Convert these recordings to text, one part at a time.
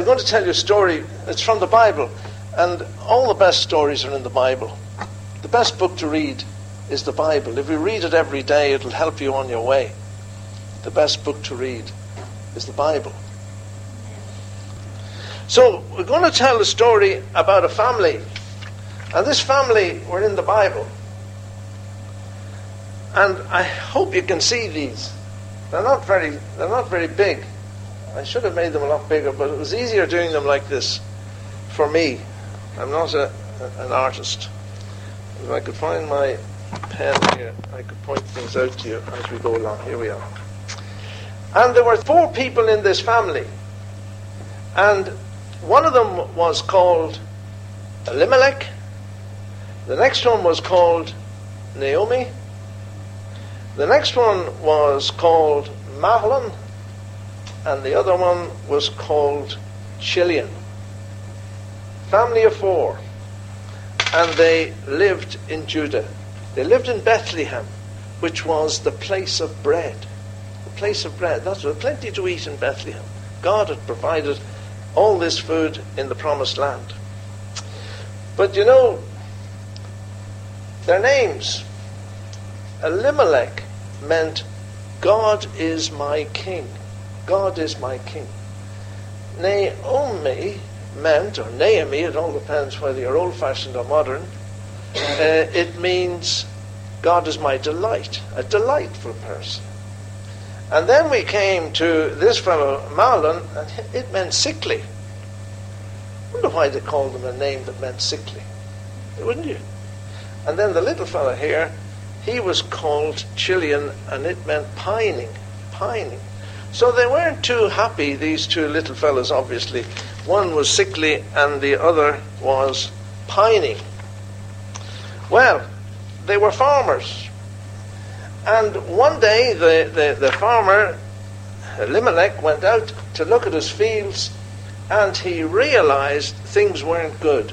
I'm going to tell you a story. It's from the Bible, and all the best stories are in the Bible. The best book to read is the Bible. If you read it every day, it'll help you on your way. The best book to read is the Bible. So, we're going to tell a story about a family. And this family were in the Bible. And I hope you can see these. They're not very they're not very big. I should have made them a lot bigger, but it was easier doing them like this for me. I'm not a, an artist. If I could find my pen here, I could point things out to you as we go along. Here we are. And there were four people in this family. And one of them was called Elimelech. The next one was called Naomi. The next one was called Mahlon. And the other one was called Chilion. Family of four. And they lived in Judah. They lived in Bethlehem, which was the place of bread. The place of bread. That's was plenty to eat in Bethlehem. God had provided all this food in the promised land. But you know, their names. Elimelech meant God is my king. God is my king. Naomi meant, or Naomi, it all depends whether you're old fashioned or modern, uh, it means God is my delight, a delightful person. And then we came to this fellow, Mahlon, and it meant sickly. I wonder why they called him a name that meant sickly. Wouldn't you? And then the little fellow here, he was called Chilion, and it meant pining, pining. So they weren't too happy, these two little fellows, obviously. One was sickly, and the other was pining. Well, they were farmers. And one day the, the, the farmer, Elimelech, went out to look at his fields and he realized things weren't good.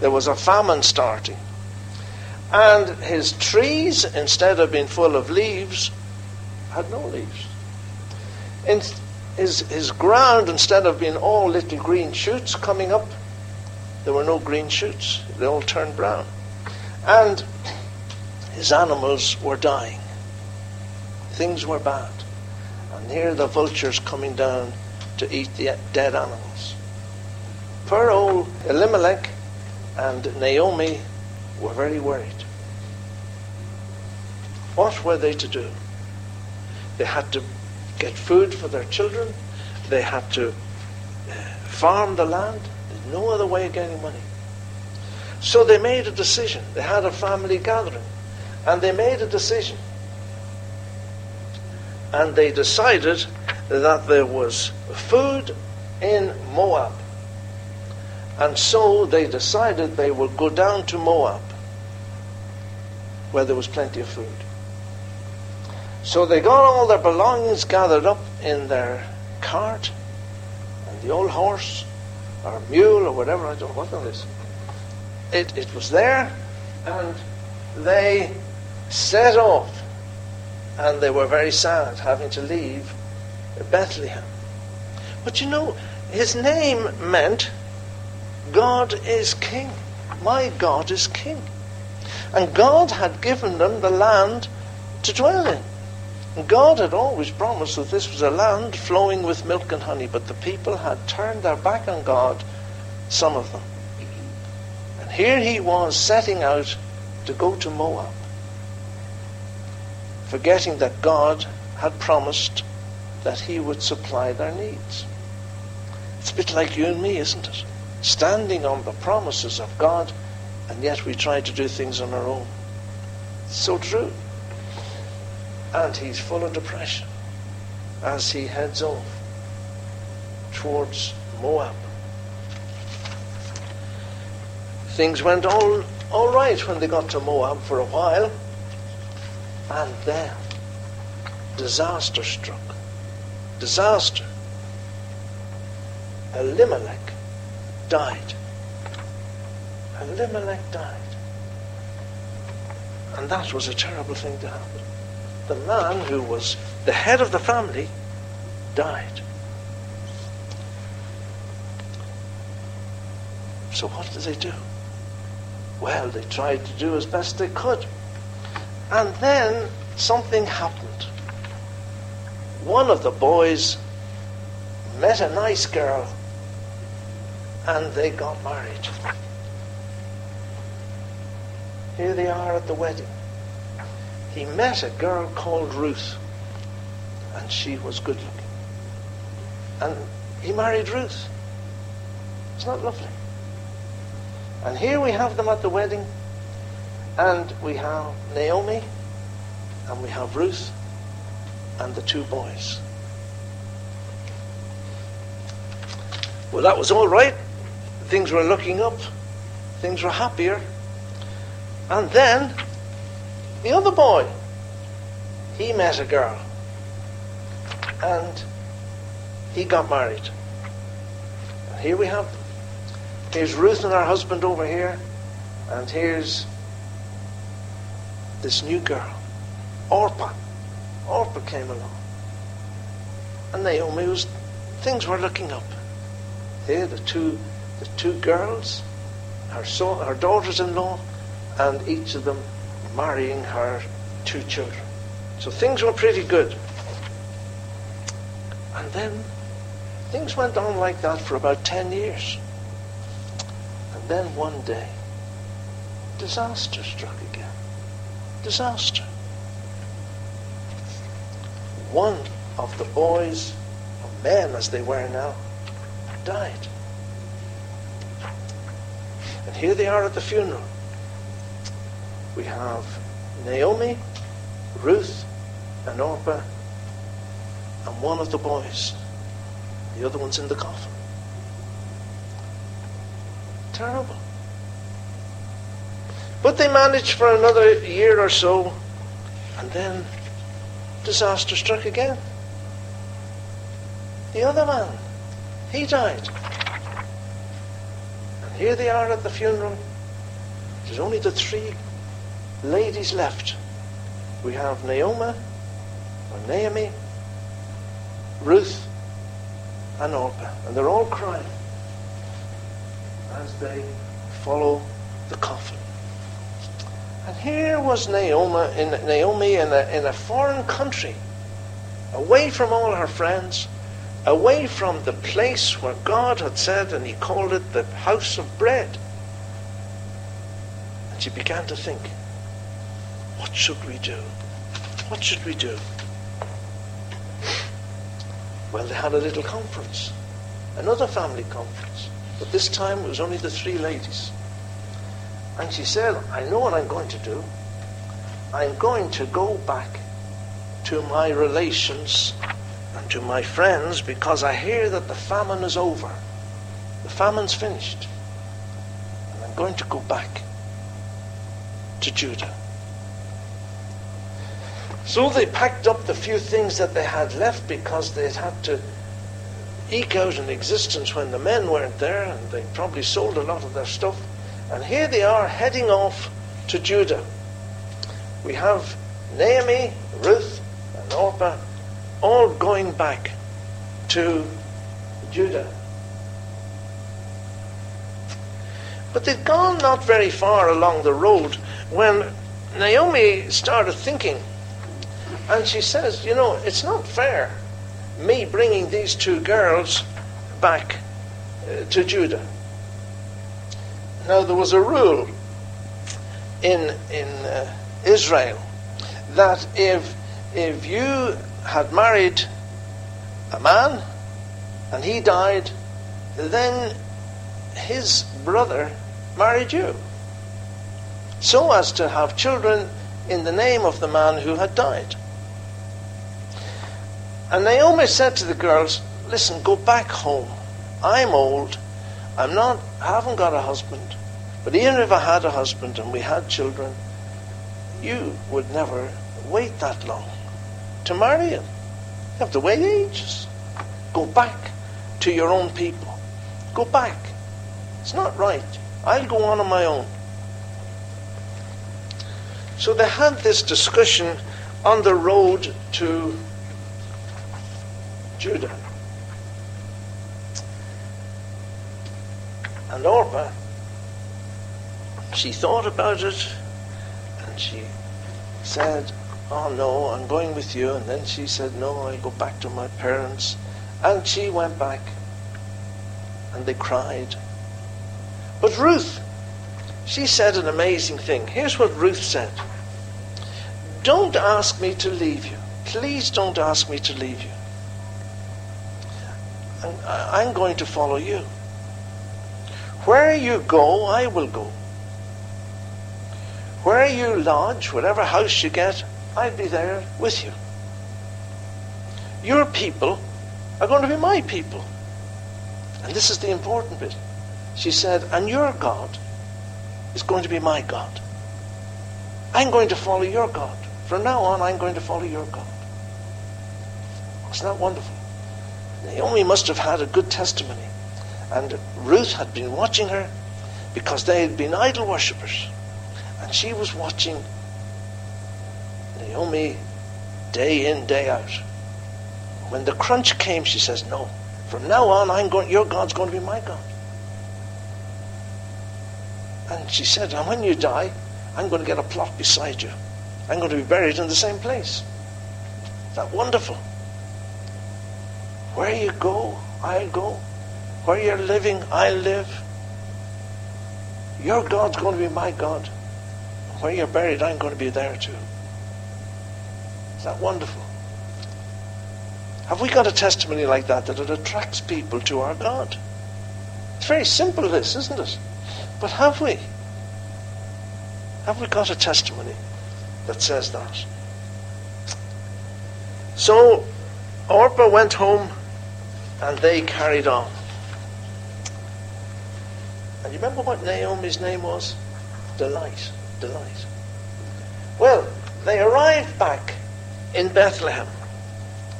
There was a famine starting. And his trees, instead of being full of leaves, had no leaves. And his, his ground, instead of being all little green shoots coming up, there were no green shoots. They all turned brown. And his animals were dying. Things were bad. And here the vultures coming down to eat the dead animals. Poor old Elimelech and Naomi were very worried. What were they to do? They had to get food for their children. They had to uh, farm the land. There's no other way of getting money. So they made a decision. They had a family gathering. And they made a decision. And they decided that there was food in Moab. And so they decided they would go down to Moab, where there was plenty of food. So they got all their belongings gathered up in their cart, and the old horse, or mule, or whatever, I don't know what it is. It, it was there, and they set off. And they were very sad having to leave Bethlehem. But you know, his name meant God is king. My God is king. And God had given them the land to dwell in. God had always promised that this was a land flowing with milk and honey, but the people had turned their back on God, some of them. And here he was setting out to go to Moab, forgetting that God had promised that he would supply their needs. It's a bit like you and me, isn't it? Standing on the promises of God, and yet we try to do things on our own. It's so true. And he's full of depression as he heads off towards Moab. Things went all, all right when they got to Moab for a while, and then disaster struck. Disaster. Elimelech died. Elimelech died. And that was a terrible thing to happen the man who was the head of the family died. So what did they do? Well, they tried to do as best they could. And then something happened. One of the boys met a nice girl and they got married. Here they are at the wedding. He met a girl called Ruth, and she was good looking. And he married Ruth. It's not lovely. And here we have them at the wedding, and we have Naomi, and we have Ruth, and the two boys. Well, that was all right. Things were looking up. Things were happier. And then the other boy, he met a girl. And he got married. Here we have them. Here's Ruth and her husband over here. And here's this new girl, Orpah. Orpah came along. And Naomi was, things were looking up. Here, the two, the two girls, her, son, her daughters-in-law, and each of them marrying her two children. So things were pretty good. And then things went on like that for about 10 years. And then one day, disaster struck again. Disaster. One of the boys, or men as they were now, died. And here they are at the funeral. We have Naomi, Ruth, and Orpah, and one of the boys. The other one's in the coffin. Terrible. But they managed for another year or so, and then disaster struck again. The other man, he died. And here they are at the funeral. There's only the three ladies left. We have Naomi, or Naomi, Ruth, and Orpah. And they're all crying as they follow the coffin. And here was Naomi in, Naomi in a, in a foreign country, away from all her friends, away from the place where God had said, and He called it the house of bread. And she began to think, what should we do? What should we do? Well, they had a little conference, another family conference, but this time it was only the three ladies. And she said, I know what I'm going to do. I'm going to go back to my relations and to my friends because I hear that the famine is over. The famine's finished. And I'm going to go back to Judah. So they packed up the few things that they had left because they'd had to eke out an existence when the men weren't there and they probably sold a lot of their stuff. And here they are heading off to Judah. We have Naomi, Ruth, and Orpah all going back to Judah. But they'd gone not very far along the road when Naomi started thinking, and she says, You know, it's not fair me bringing these two girls back uh, to Judah. Now, there was a rule in, in uh, Israel that if, if you had married a man and he died, then his brother married you so as to have children in the name of the man who had died. And Naomi said to the girls, Listen, go back home. I'm old. I'm not, I haven't got a husband. But even if I had a husband and we had children, you would never wait that long to marry him. You have to wait ages. Go back to your own people. Go back. It's not right. I'll go on on my own. So they had this discussion on the road to Judah. And Orpah she thought about it and she said, Oh no, I'm going with you. And then she said, No, I'll go back to my parents. And she went back and they cried. But Ruth, she said an amazing thing. Here's what Ruth said Don't ask me to leave you. Please don't ask me to leave you. I'm going to follow you. Where you go, I will go. Where you lodge, whatever house you get, I'll be there with you. Your people are going to be my people. And this is the important bit. She said, and your God is going to be my God. I'm going to follow your God. From now on, I'm going to follow your God. Isn't that wonderful? Naomi must have had a good testimony. And Ruth had been watching her because they had been idol worshippers. And she was watching Naomi day in, day out. When the crunch came, she says, No, from now on, I'm going, your God's going to be my God. And she said, And when you die, I'm going to get a plot beside you. I'm going to be buried in the same place. Is that wonderful? Where you go, I'll go. Where you're living, I'll live. Your God's going to be my God. Where you're buried, I'm going to be there too. Is that wonderful? Have we got a testimony like that that it attracts people to our God? It's very simple, this, isn't it? But have we? Have we got a testimony that says that? So Orpah went home and they carried on. And you remember what Naomi's name was? Delight. Delight. Well, they arrived back in Bethlehem.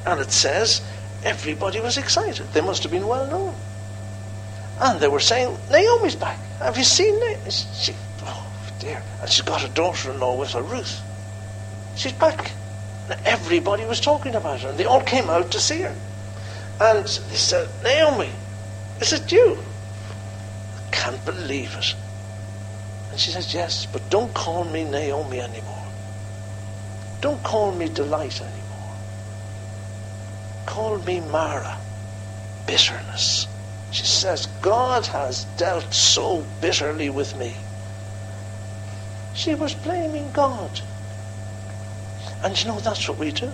And it says everybody was excited. They must have been well known. And they were saying, Naomi's back. Have you seen Naomi? She, oh, dear. And she's got a daughter in law with her, Ruth. She's back. And everybody was talking about her. And they all came out to see her. And they said, Naomi, is it you? I can't believe it. And she says, Yes, but don't call me Naomi anymore. Don't call me Delight anymore. Call me Mara, bitterness. She says, God has dealt so bitterly with me. She was blaming God. And you know, that's what we do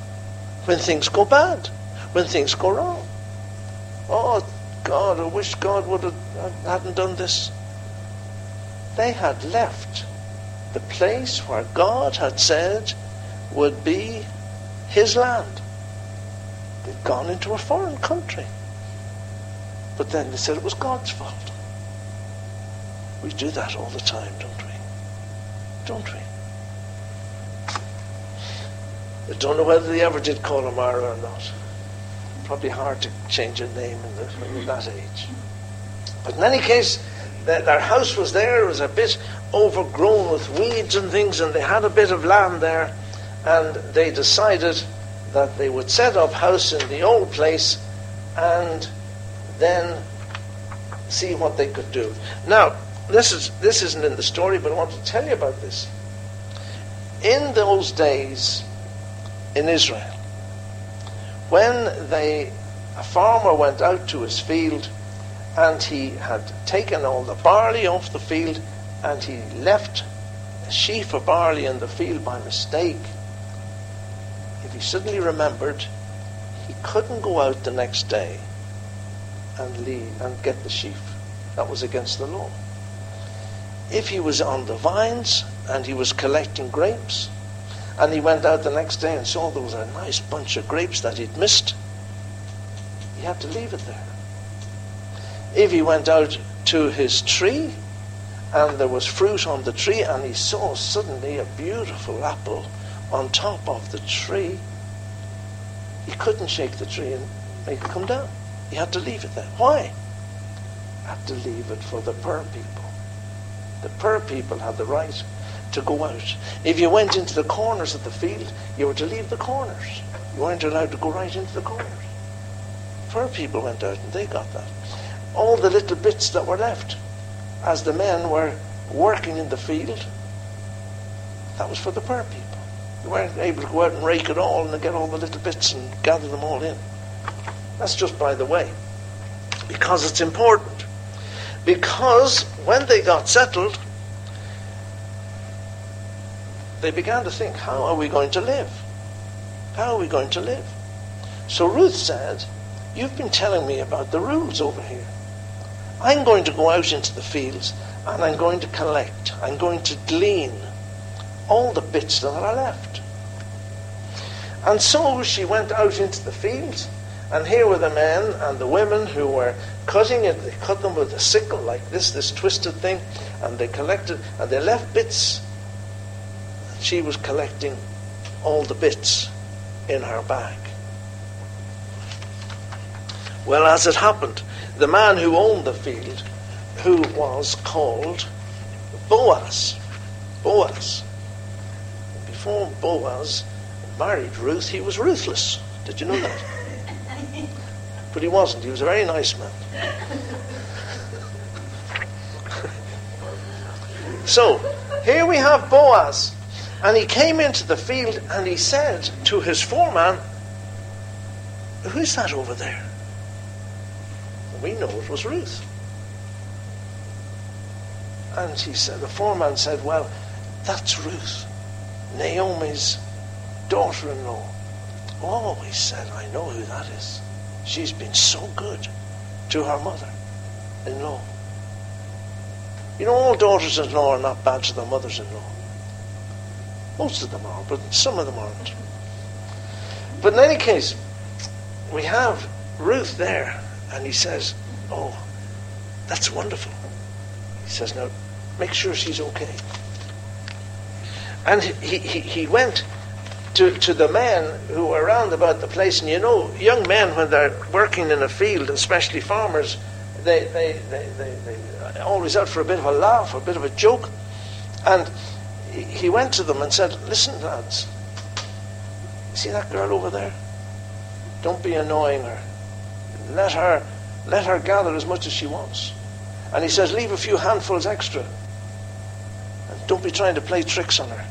when things go bad, when things go wrong. Oh, God, I wish God would have hadn't done this. They had left the place where God had said would be his land. They'd gone into a foreign country. But then they said it was God's fault. We do that all the time, don't we? Don't we? I don't know whether they ever did call him Mara or not probably hard to change a name the, when you're that age. But in any case, the, their house was there. It was a bit overgrown with weeds and things, and they had a bit of land there. And they decided that they would set up house in the old place and then see what they could do. Now, this is this isn't in the story, but I want to tell you about this. In those days in Israel, when they, a farmer went out to his field and he had taken all the barley off the field and he left a sheaf of barley in the field by mistake, if he suddenly remembered, he couldn't go out the next day and leave and get the sheaf. That was against the law. If he was on the vines and he was collecting grapes, and he went out the next day and saw there was a nice bunch of grapes that he'd missed. He had to leave it there. If he went out to his tree and there was fruit on the tree and he saw suddenly a beautiful apple on top of the tree, he couldn't shake the tree and make it come down. He had to leave it there. Why? He had to leave it for the poor people. The poor people had the right to go out. If you went into the corners of the field, you were to leave the corners. You weren't allowed to go right into the corners. Poor people went out and they got that. All the little bits that were left, as the men were working in the field, that was for the poor people. They weren't able to go out and rake it all and get all the little bits and gather them all in. That's just by the way. Because it's important. Because when they got settled, they began to think, how are we going to live? How are we going to live? So Ruth said, You've been telling me about the rules over here. I'm going to go out into the fields and I'm going to collect, I'm going to glean all the bits that are left. And so she went out into the fields, and here were the men and the women who were cutting it. They cut them with a sickle like this, this twisted thing, and they collected, and they left bits. She was collecting all the bits in her bag. Well, as it happened, the man who owned the field, who was called Boaz, Boaz. Before Boaz married Ruth, he was ruthless. Did you know that? But he wasn't. He was a very nice man. so, here we have Boaz. And he came into the field and he said to his foreman, Who's that over there? we know it was Ruth. And he said, the foreman said, Well, that's Ruth, Naomi's daughter in law. Oh, he said, I know who that is. She's been so good to her mother in law. You know, all daughters in law are not bad to their mothers in law. Most of them are, but some of them aren't. But in any case, we have Ruth there and he says, Oh, that's wonderful. He says, Now, make sure she's okay. And he, he, he went to, to the men who were around about the place. And you know, young men, when they're working in a field, especially farmers, they, they, they, they, they always out for a bit of a laugh, a bit of a joke. And he went to them and said, Listen, lads, see that girl over there? Don't be annoying her. Let her, let her gather as much as she wants. And he says, leave a few handfuls extra. And don't be trying to play tricks on her.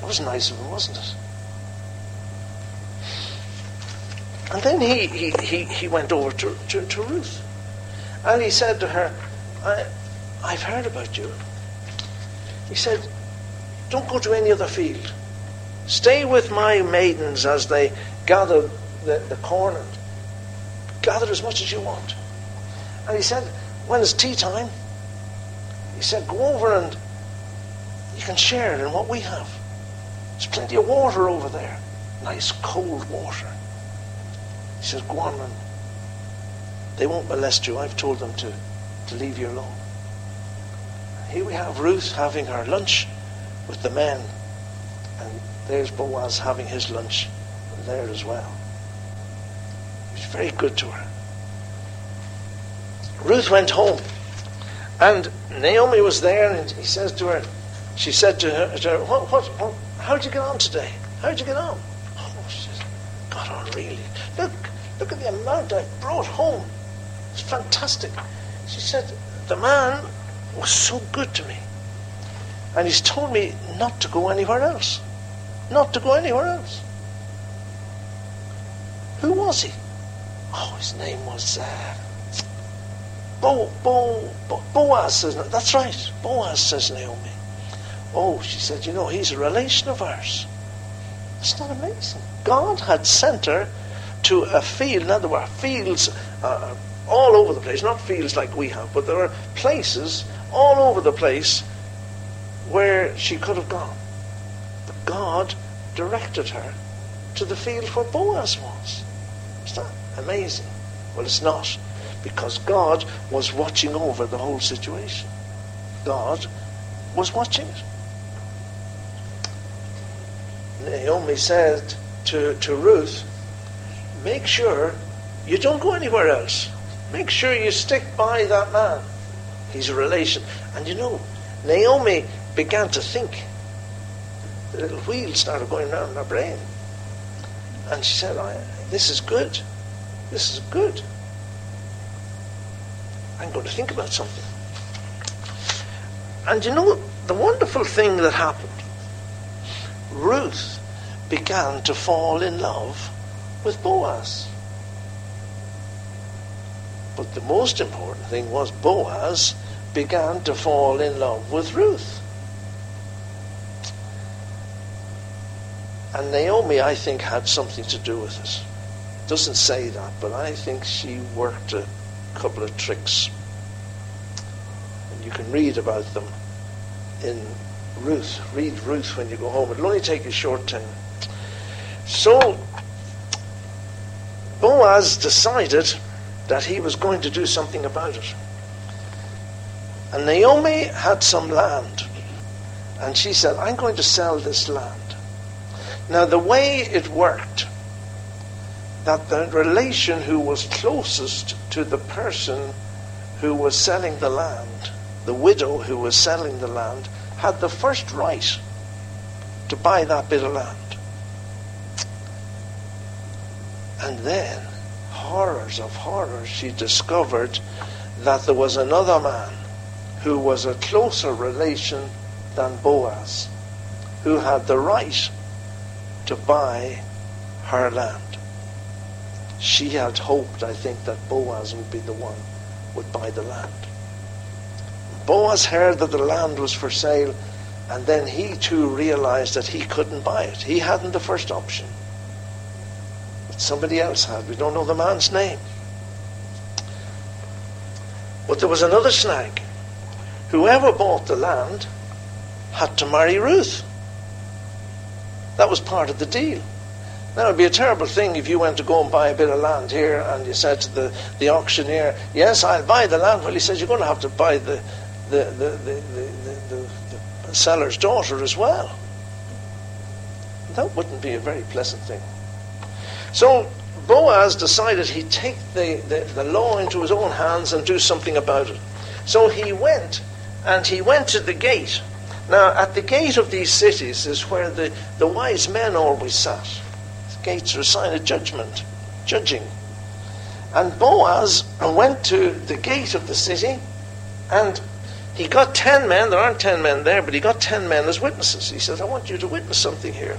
That was nice of him, wasn't it? And then he, he, he, he went over to, to, to Ruth. And he said to her, I, I've heard about you. He said, Don't go to any other field. Stay with my maidens as they gather the, the corn and gather as much as you want. And he said, when it's tea time, he said, go over and you can share in what we have. There's plenty of water over there. Nice cold water. He says, go on and they won't molest you. I've told them to, to leave you alone. Here we have Ruth having her lunch with the men. And there's Boaz having his lunch there as well He's very good to her. Ruth went home, and Naomi was there, and he says to her, she said to her, to her what, what, what, how'd you get on today? How'd you get on? Oh, she says, got on really. Look, look at the amount I brought home. It's fantastic. She said, the man was so good to me. And he's told me not to go anywhere else. Not to go anywhere else. Who was he? oh, his name was uh, Bo, Bo, Bo, Boaz. That's right, Boaz, says Naomi. Oh, she said, you know, he's a relation of ours. Isn't that amazing. God had sent her to a field. Now, there were fields uh, all over the place, not fields like we have, but there are places all over the place where she could have gone. But God directed her to the field where Boaz was. It's not amazing. Well, it's not, because God was watching over the whole situation. God was watching it. Naomi said to, to Ruth, make sure you don't go anywhere else. Make sure you stick by that man. He's a relation. And you know, Naomi began to think. The little wheels started going around in her brain. And she said, This is good. This is good. I'm going to think about something. And you know, the wonderful thing that happened, Ruth began to fall in love with Boaz. But the most important thing was Boaz began to fall in love with Ruth. And Naomi, I think, had something to do with it. Doesn't say that, but I think she worked a couple of tricks. And you can read about them in Ruth. Read Ruth when you go home. It'll only take a short time. So Boaz decided that he was going to do something about it. And Naomi had some land. And she said, I'm going to sell this land. Now, the way it worked, that the relation who was closest to the person who was selling the land, the widow who was selling the land, had the first right to buy that bit of land. And then, horrors of horrors, she discovered that there was another man who was a closer relation than Boaz, who had the right to buy her land. She had hoped, I think, that Boaz would be the one would buy the land. Boaz heard that the land was for sale, and then he too realized that he couldn't buy it. He hadn't the first option. Somebody else had. We don't know the man's name. But there was another snag. Whoever bought the land had to marry Ruth. That was part of the deal. It would be a terrible thing if you went to go and buy a bit of land here and you said to the, the auctioneer, Yes, I'll buy the land. Well, he says, You're going to have to buy the, the, the, the, the seller's daughter as well. That wouldn't be a very pleasant thing. So Boaz decided he'd take the, the, the law into his own hands and do something about it. So he went and he went to the gate. Now, at the gate of these cities is where the, the wise men always sat. The gates are a sign of judgment, judging. And Boaz went to the gate of the city and he got ten men. There aren't ten men there, but he got ten men as witnesses. He says, I want you to witness something here.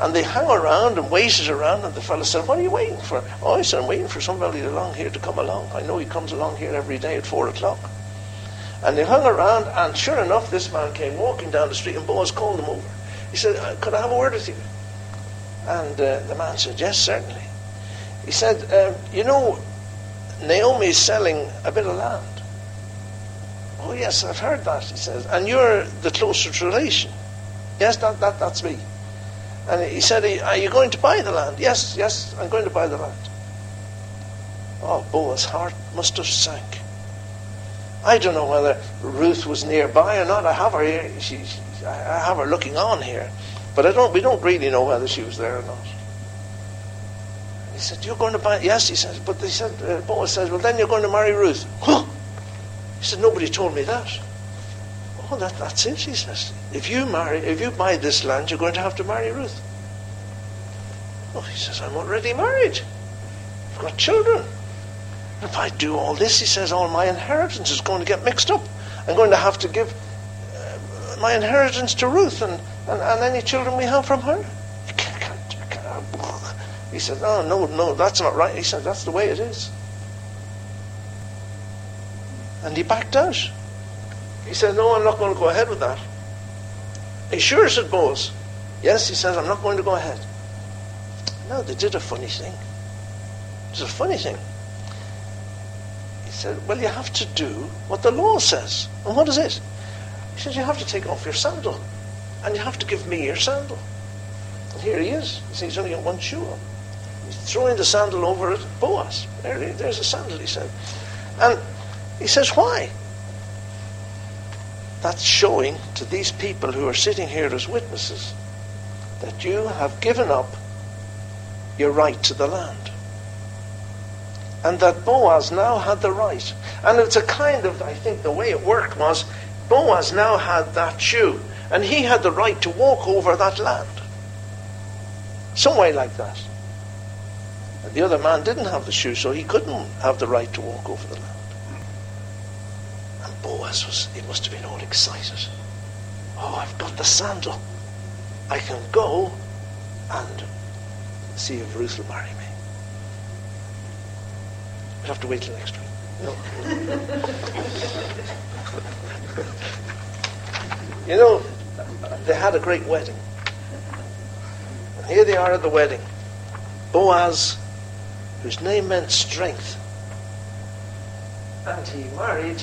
And they hung around and waited around, and the fellow said, What are you waiting for? Oh, I said, I'm waiting for somebody along here to come along. I know he comes along here every day at four o'clock. And they hung around, and sure enough, this man came walking down the street, and Boaz called him over. He said, uh, Could I have a word with you? And uh, the man said, Yes, certainly. He said, um, You know, Naomi's selling a bit of land. Oh, yes, I've heard that, he says. And you're the closest relation. Yes, that, that, that's me. And he said, Are you going to buy the land? Yes, yes, I'm going to buy the land. Oh, Boaz's heart must have sank. I don't know whether Ruth was nearby or not. I have her here. She, she, I have her looking on here. But I don't, we don't really know whether she was there or not. He said, You're going to buy Yes, he says. But he said, uh, Boaz says, Well, then you're going to marry Ruth. Huh? He said, Nobody told me that. Oh, that, that's it, he says. If you marry, if you buy this land, you're going to have to marry Ruth. Oh, he says, I'm already married. I've got children. If I do all this, he says, all my inheritance is going to get mixed up. I'm going to have to give uh, my inheritance to Ruth and, and, and any children we have from her. You can't, can't, can't. He says, oh, no, no, that's not right. He said, that's the way it is. And he backed out. He said, No, I'm not going to go ahead with that. He sure, said Boaz. Yes, he says, I'm not going to go ahead. No, they did a funny thing. It's a funny thing. He said, Well, you have to do what the law says. And what is it? He says, You have to take off your sandal. And you have to give me your sandal. And here he is. He says, he's only got one shoe on. He's throwing the sandal over at Boaz. There, there's a sandal, he said. And he says, Why? That's showing to these people who are sitting here as witnesses that you have given up your right to the land. And that Boaz now had the right. And it's a kind of, I think the way it worked was Boaz now had that shoe. And he had the right to walk over that land. Some way like that. And the other man didn't have the shoe, so he couldn't have the right to walk over the land. Boaz was, he must have been all excited. Oh, I've got the sandal. I can go and see if Ruth will marry me. We'll have to wait till next week. No. you know, they had a great wedding. And here they are at the wedding. Boaz, whose name meant strength. And he married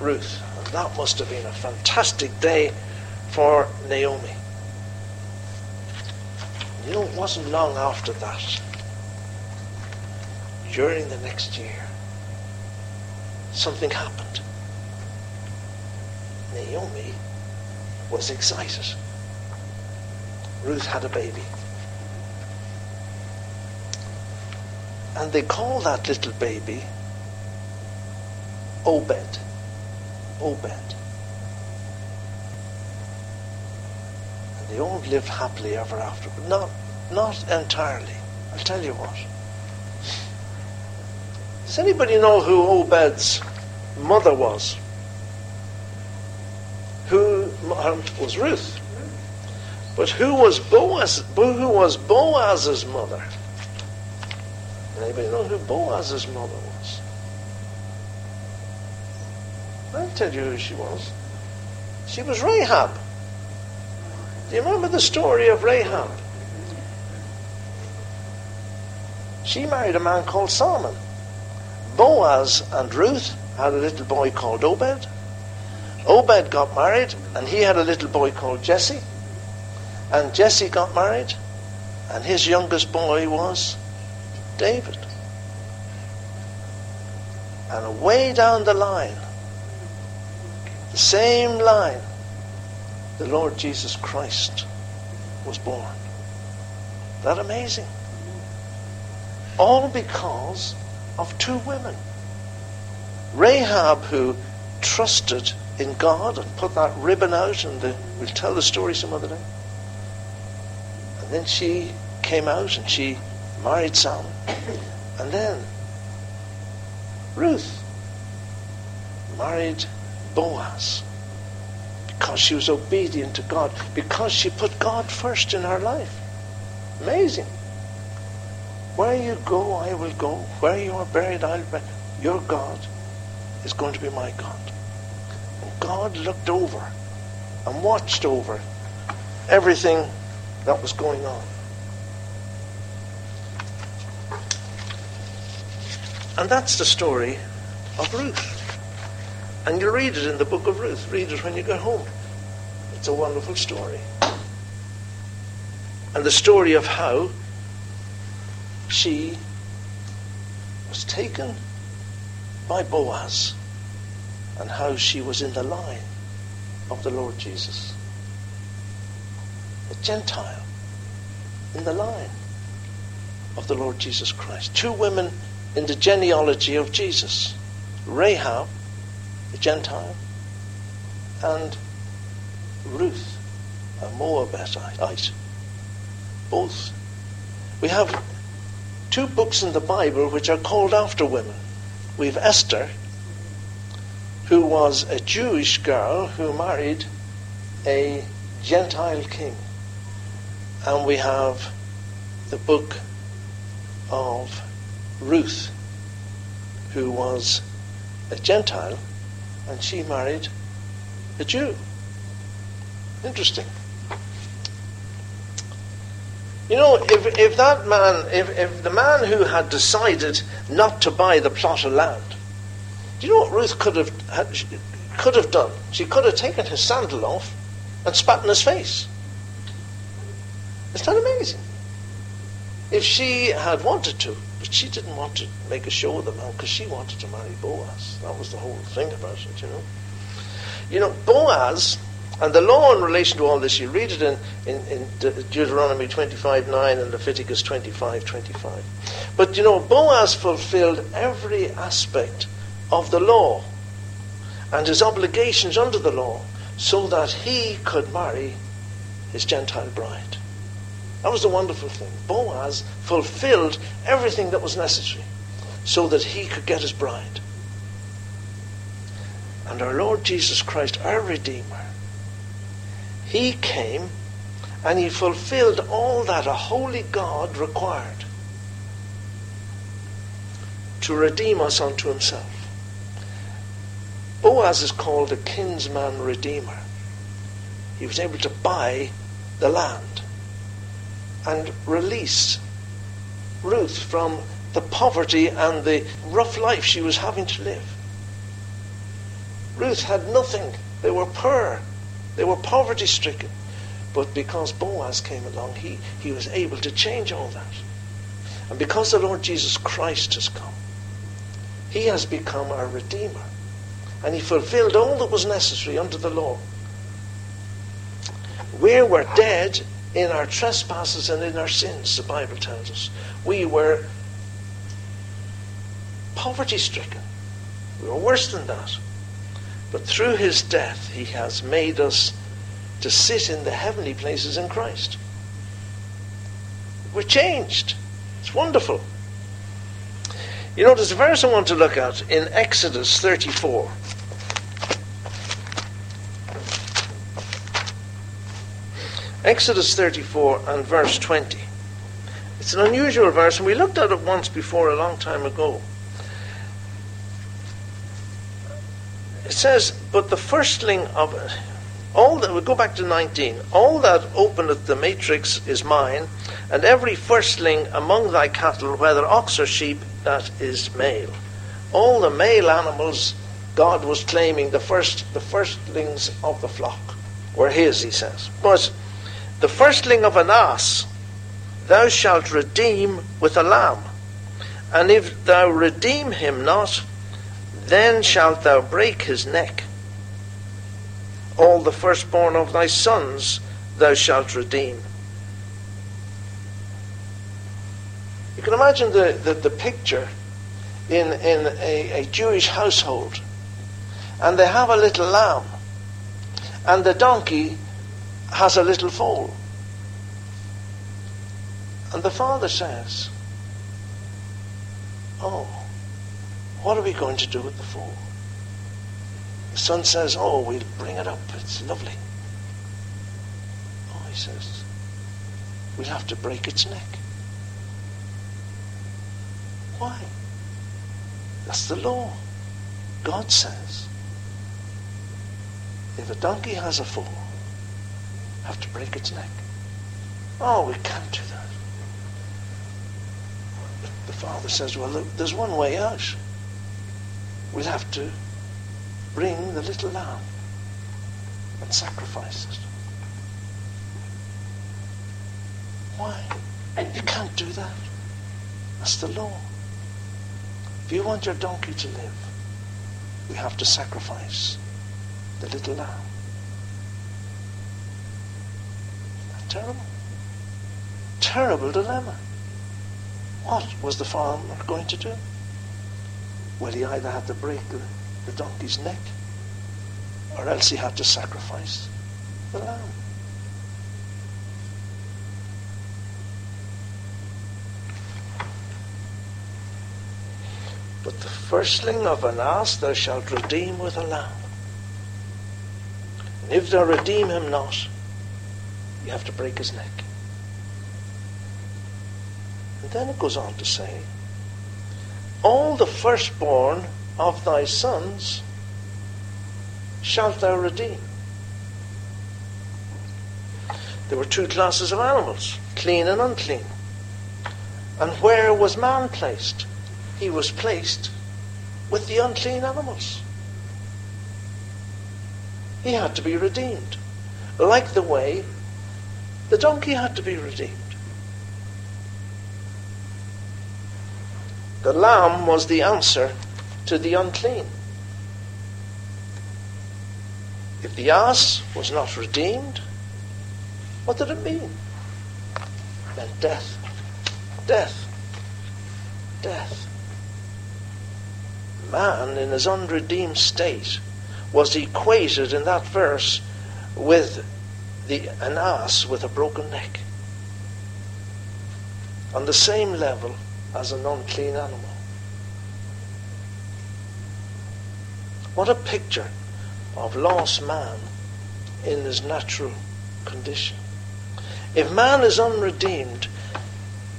Ruth. And that must have been a fantastic day for Naomi. You know, it wasn't long after that, during the next year, something happened. Naomi was excited. Ruth had a baby. And they call that little baby Obed. Obed. And they all lived happily ever after, but not, not entirely. I'll tell you what. Does anybody know who Obed's mother was? Who um, was Ruth? But who was Boaz? Who was Boaz's mother? Anybody know who Boaz's mother was? I'll tell you who she was. She was Rahab. Do you remember the story of Rahab? She married a man called Salmon. Boaz and Ruth had a little boy called Obed. Obed got married, and he had a little boy called Jesse. And Jesse got married, and his youngest boy was David. And away down the line, the same line, the Lord Jesus Christ was born. That amazing? All because of two women. Rahab, who trusted in God and put that ribbon out, and the, we'll tell the story some other day. And then she came out and she married Sam. And then Ruth married Boaz because she was obedient to God, because she put God first in her life. Amazing. Where you go, I will go. Where you are buried, I'll be. Your God is going to be my God. And God looked over and watched over everything that was going on. And that's the story of Ruth. And you'll read it in the book of Ruth. Read it when you get home. It's a wonderful story. And the story of how she was taken by Boaz and how she was in the line of the Lord Jesus. A Gentile in the line of the Lord Jesus Christ. Two women in the genealogy of Jesus Rahab, a Gentile, and Ruth, a Moabite. Both. We have two books in the Bible which are called after women. We have Esther, who was a Jewish girl who married a Gentile king. And we have the book of Ruth, who was a Gentile, and she married a Jew. Interesting. You know, if, if that man, if, if the man who had decided not to buy the plot of land, do you know what Ruth could have, could have done? She could have taken his sandal off and spat in his face. Isn't that amazing? If she had wanted to, but she didn't want to make a show of the man because she wanted to marry Boaz. That was the whole thing about it, you know. You know, Boaz and the law in relation to all this, you read it in, in, in Deuteronomy 25 9 and Leviticus 25 25. But you know, Boaz fulfilled every aspect of the law and his obligations under the law so that he could marry his Gentile bride. That was the wonderful thing. Boaz fulfilled everything that was necessary so that he could get his bride. And our Lord Jesus Christ, our Redeemer, He came and He fulfilled all that a holy God required to redeem us unto Himself. Boaz is called a kinsman redeemer. He was able to buy the land and release Ruth from the poverty and the rough life she was having to live. Ruth had nothing. They were poor. They were poverty stricken. But because Boaz came along, he, he was able to change all that. And because the Lord Jesus Christ has come, he has become our Redeemer. And he fulfilled all that was necessary under the law. We were dead in our trespasses and in our sins, the Bible tells us. We were poverty stricken. We were worse than that. But through his death, he has made us to sit in the heavenly places in Christ. We're changed. It's wonderful. You know, there's a verse I want to look at in Exodus 34. Exodus 34 and verse 20. It's an unusual verse, and we looked at it once before a long time ago. It says, But the firstling of all that, we go back to 19. All that openeth the matrix is mine, and every firstling among thy cattle, whether ox or sheep, that is male. All the male animals God was claiming, the first the firstlings of the flock, were his, he says. But the firstling of an ass thou shalt redeem with a lamb. And if thou redeem him not, then shalt thou break his neck. All the firstborn of thy sons thou shalt redeem. You can imagine the, the, the picture in, in a, a Jewish household. And they have a little lamb. And the donkey has a little foal. And the father says, Oh, what are we going to do with the foal? The son says, Oh, we'll bring it up. It's lovely. Oh, he says, We'll have to break its neck. Why? That's the law. God says, if a donkey has a foal, have to break its neck. Oh, we can't do that. The father says, well, look, there's one way out. We'll have to bring the little lamb and sacrifice it. Why? And you can't do that. That's the law. If you want your donkey to live, we have to sacrifice the little lamb. Terrible. Terrible dilemma. What was the farmer going to do? Well, he either had to break the, the donkey's neck or else he had to sacrifice the lamb. But the firstling of an ass thou shalt redeem with a lamb. And if thou redeem him not, you have to break his neck. And then it goes on to say, All the firstborn of thy sons shalt thou redeem. There were two classes of animals, clean and unclean. And where was man placed? He was placed with the unclean animals. He had to be redeemed, like the way the donkey had to be redeemed. The lamb was the answer to the unclean. If the ass was not redeemed, what did it mean? It meant death. Death. Death. Man, in his unredeemed state, was equated in that verse with the, an ass with a broken neck on the same level as an unclean animal. What a picture of lost man in his natural condition. If man is unredeemed,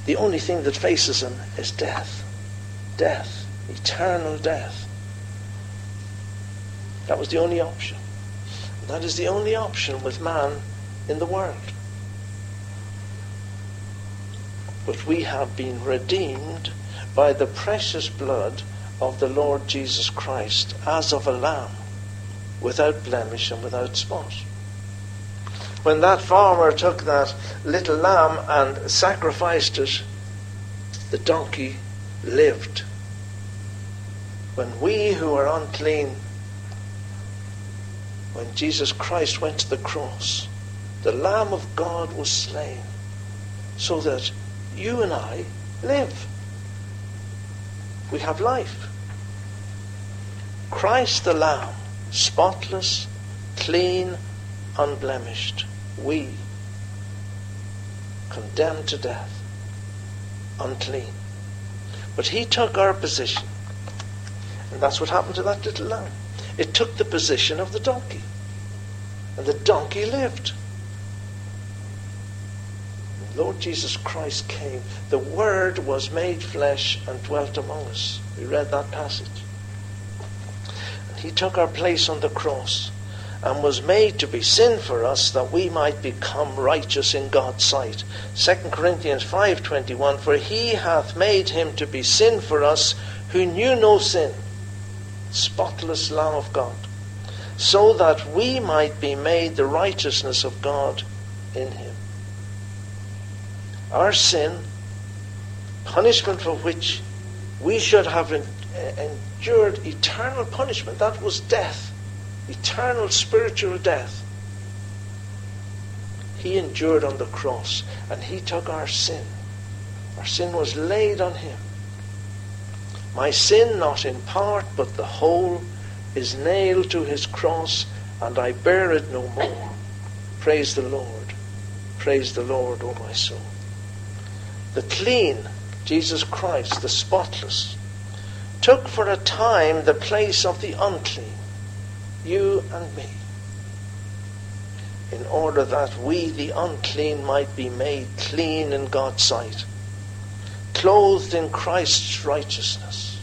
the only thing that faces him is death. Death. Eternal death. That was the only option. That is the only option with man in the world. But we have been redeemed by the precious blood of the Lord Jesus Christ as of a lamb, without blemish and without spot. When that farmer took that little lamb and sacrificed it, the donkey lived. When we who are unclean, when Jesus Christ went to the cross, the Lamb of God was slain so that you and I live. We have life. Christ the Lamb, spotless, clean, unblemished. We, condemned to death, unclean. But he took our position. And that's what happened to that little lamb. It took the position of the donkey. And the donkey lived. Lord Jesus Christ came. The Word was made flesh and dwelt among us. We read that passage. And he took our place on the cross and was made to be sin for us that we might become righteous in God's sight. 2 Corinthians 5:21 For he hath made him to be sin for us who knew no sin spotless lamb of God so that we might be made the righteousness of God in him our sin, punishment for which we should have endured eternal punishment. That was death, eternal spiritual death. He endured on the cross and he took our sin. Our sin was laid on him. My sin, not in part, but the whole, is nailed to his cross, and I bear it no more. Praise the Lord. Praise the Lord, O my soul the clean, Jesus Christ, the spotless, took for a time the place of the unclean, you and me, in order that we, the unclean, might be made clean in God's sight, clothed in Christ's righteousness,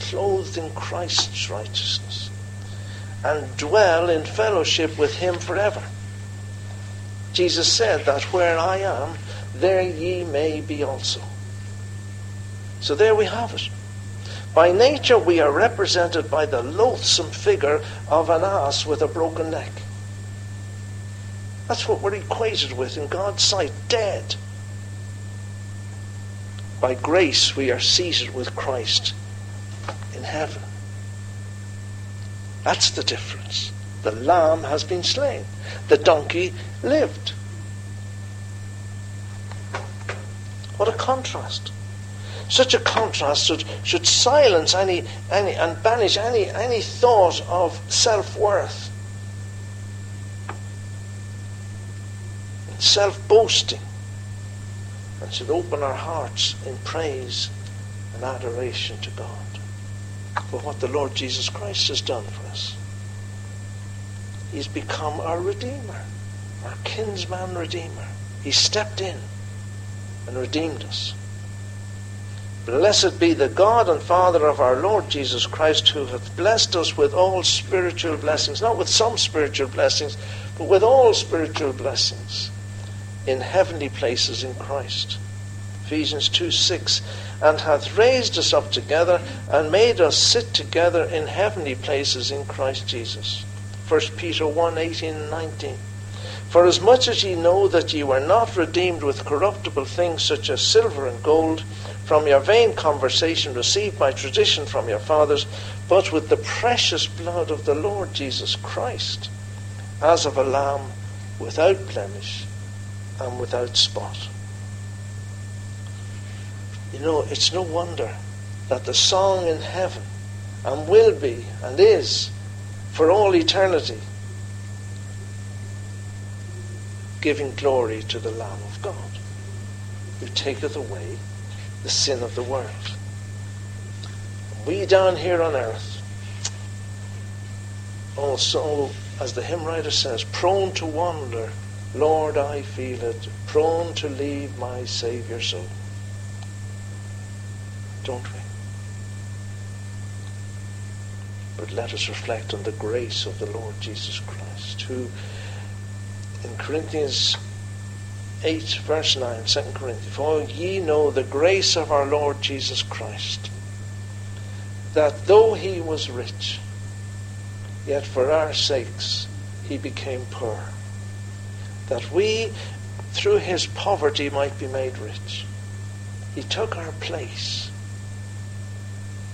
clothed in Christ's righteousness, and dwell in fellowship with Him forever. Jesus said that where I am, there ye may be also. So there we have it. By nature, we are represented by the loathsome figure of an ass with a broken neck. That's what we're equated with in God's sight dead. By grace, we are seated with Christ in heaven. That's the difference. The lamb has been slain, the donkey lived. What a contrast. Such a contrast should, should silence any, any and banish any, any thought of self worth, self boasting, and should open our hearts in praise and adoration to God for what the Lord Jesus Christ has done for us. He's become our Redeemer, our kinsman Redeemer. He stepped in and redeemed us. Blessed be the God and Father of our Lord Jesus Christ, who hath blessed us with all spiritual blessings, not with some spiritual blessings, but with all spiritual blessings in heavenly places in Christ. Ephesians 2 6, and hath raised us up together and made us sit together in heavenly places in Christ Jesus. 1 Peter 1 18 and 19. For as much as ye know that ye were not redeemed with corruptible things such as silver and gold from your vain conversation received by tradition from your fathers, but with the precious blood of the Lord Jesus Christ, as of a lamb without blemish and without spot. You know, it's no wonder that the song in heaven, and will be, and is, for all eternity, giving glory to the Lamb of God, who taketh away the sin of the world. We down here on earth, also, as the hymn writer says, prone to wander, Lord, I feel it, prone to leave my Saviour so. Don't we? But let us reflect on the grace of the Lord Jesus Christ, who in Corinthians 8, verse 9, 2 Corinthians, For ye know the grace of our Lord Jesus Christ, that though he was rich, yet for our sakes he became poor, that we through his poverty might be made rich. He took our place.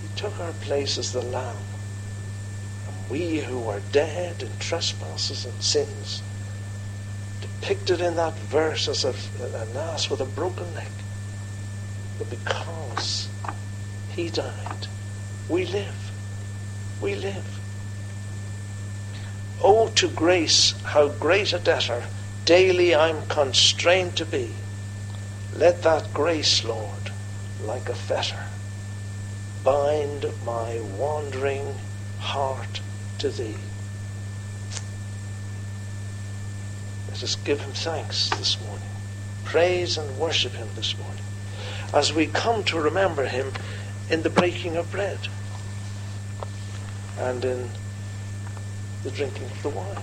He took our place as the Lamb. And we who are dead in trespasses and sins, depicted in that verse as a, an ass with a broken neck. But because he died, we live. We live. Oh, to grace, how great a debtor daily I'm constrained to be. Let that grace, Lord, like a fetter, bind my wandering heart to thee. Us give him thanks this morning. Praise and worship him this morning as we come to remember him in the breaking of bread and in the drinking of the wine.